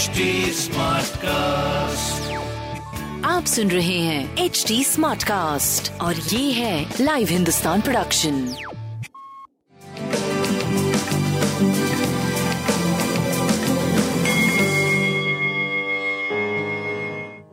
HD cast आप सुन रहे हैं एच डी स्मार्ट कास्ट और ये है लाइव हिंदुस्तान प्रोडक्शन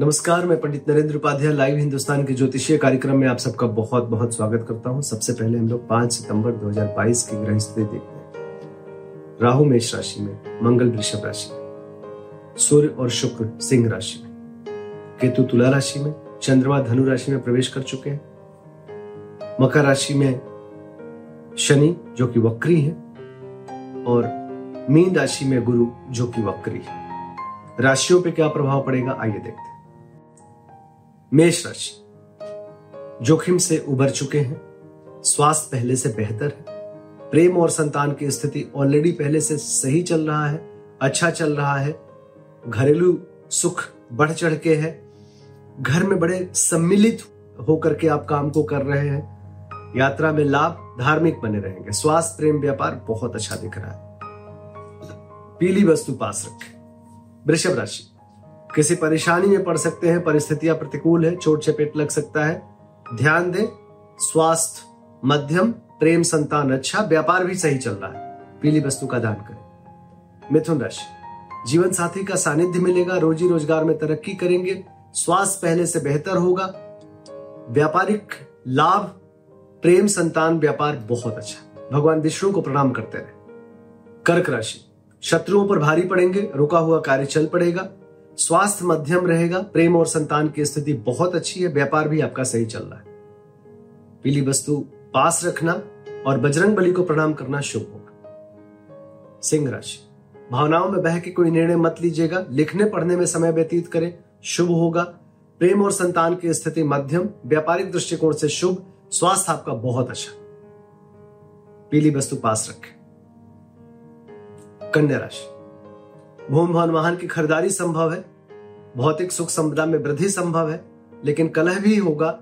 नमस्कार मैं पंडित नरेंद्र उपाध्याय लाइव हिंदुस्तान के ज्योतिषीय कार्यक्रम में आप सबका बहुत बहुत स्वागत करता हूँ। सबसे पहले हम लोग 5 सितंबर 2022 की ग्रह स्थिति देखते हैं। राहु मेष राशि में मंगल वृषभ राशि में। सूर्य और शुक्र सिंह राशि में। केतु तुला राशि में, चंद्रमा धनु राशि में प्रवेश कर चुके हैं। मकर राशि में शनि, जो कि वक्री है, और मीन राशि में गुरु, जो कि वक्री है। राशियों पे क्या प्रभाव पड़ेगा, आइए देखते हैं। मेष राशि, जोखिम से उबर चुके हैं, स्वास्थ्य पहले से बेहतर है, प्रेम और संतान की स्थिति ऑलरेडी पहले से सही चल रहा है अच्छा चल रहा है घरेलू सुख बढ़ चढ़ के है। घर में बड़े सम्मिलित होकर के आप काम को कर रहे हैं। यात्रा में लाभ धार्मिक बने रहेंगे। स्वास्थ्य, प्रेम, व्यापार बहुत अच्छा दिख रहा है। पीली वस्तु पास रखें। वृषभ राशि। किसी परेशानी में पड़ सकते हैं, परिस्थितियाँ प्रतिकूल है, चोट चपेट लग सकता है। ध्यान दें, स्वास्थ्य, मध्यम, प्रेम संतान अच्छा व्यापार भी सही चल रहा है। पीली वस्तु का दान करें। मिथुन राशि। जीवन साथी का सानिध्य मिलेगा, रोजी रोज़गार में तरक्की करेंगे, स्वास्थ्य पहले से बेहतर होगा। व्यापारिक लाभ, प्रेम, संतान, व्यापार बहुत अच्छा। भगवान विष्णु को प्रणाम करते रहे। कर्क राशि, शत्रुओं पर भारी पड़ेंगे, रुका हुआ कार्य चल पड़ेगा, स्वास्थ्य मध्यम रहेगा, प्रेम और संतान की स्थिति बहुत अच्छी है, व्यापार भी आपका सही चल रहा है। पीली वस्तु पास रखना और बजरंग बली को प्रणाम करना शुभ होगा। सिंह राशि भावनाओं में बह के कोई निर्णय मत लीजिएगा, लिखने पढ़ने में समय व्यतीत करें, शुभ होगा। प्रेम और संतान की स्थिति मध्यम, व्यापारिक दृष्टिकोण से शुभ, स्वास्थ्य आपका बहुत अच्छा। पीली वस्तु पास रखें। कन्या राशि। भूम भवन वाहन की खरीदारी संभव है। भौतिक सुख संपदा में वृद्धि संभव है, लेकिन कलह भी होगा,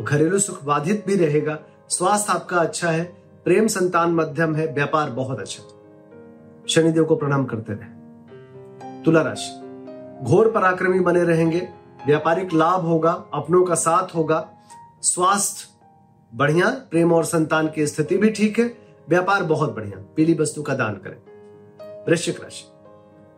घरेलू सुख बाधित भी रहेगा। स्वास्थ्य आपका अच्छा है, प्रेम संतान मध्यम है, व्यापार बहुत अच्छा। शनिदेव को प्रणाम करते रहे। तुला राशि। घोर पराक्रमी बने रहेंगे। व्यापारिक लाभ होगा, अपनों का साथ होगा। स्वास्थ्य बढ़िया, प्रेम और संतान की स्थिति भी ठीक है। व्यापार बहुत बढ़िया, पीली वस्तु का दान करें। वृश्चिक राशि।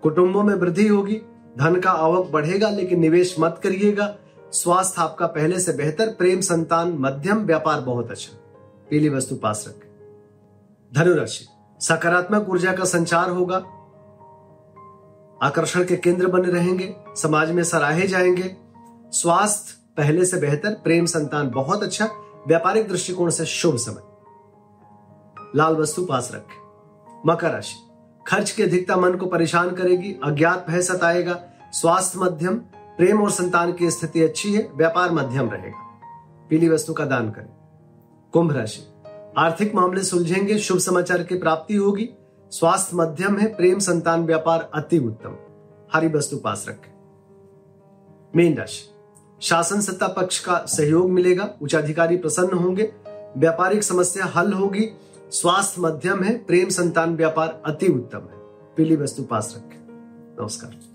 कुटुंबों में वृद्धि होगी। धन का आवक बढ़ेगा, लेकिन निवेश मत करिएगा। स्वास्थ्य आपका पहले से बेहतर, प्रेम, संतान, मध्यम, व्यापार बहुत अच्छा। पीली वस्तु पास रखें। धनुराशि। सकारात्मक ऊर्जा का संचार होगा। आकर्षण के केंद्र बने रहेंगे, समाज में सराहे जाएँगे। स्वास्थ्य पहले से बेहतर, प्रेम संतान बहुत अच्छा व्यापारिक दृष्टिकोण से शुभ समय। लाल वस्तु पास रखें। मकर राशि, खर्च की अधिकता मन को परेशान करेगी, अज्ञात भय सताएगा। स्वास्थ्य मध्यम, प्रेम और संतान की स्थिति अच्छी है, व्यापार मध्यम रहेगा। पीली वस्तु का दान करें। कुंभ राशि आर्थिक मामले सुलझेंगे, शुभ समाचार की प्राप्ति होगी। स्वास्थ्य मध्यम है, प्रेम संतान व्यापार अति उत्तम। हरी वस्तु पास रखें। मीन राशि। शासन सत्ता पक्ष का सहयोग मिलेगा, उच्चाधिकारी प्रसन्न होंगे, व्यापारिक समस्या हल होगी, स्वास्थ्य मध्यम है, प्रेम संतान व्यापार अति उत्तम है। पीली वस्तु पास रखें। नमस्कार।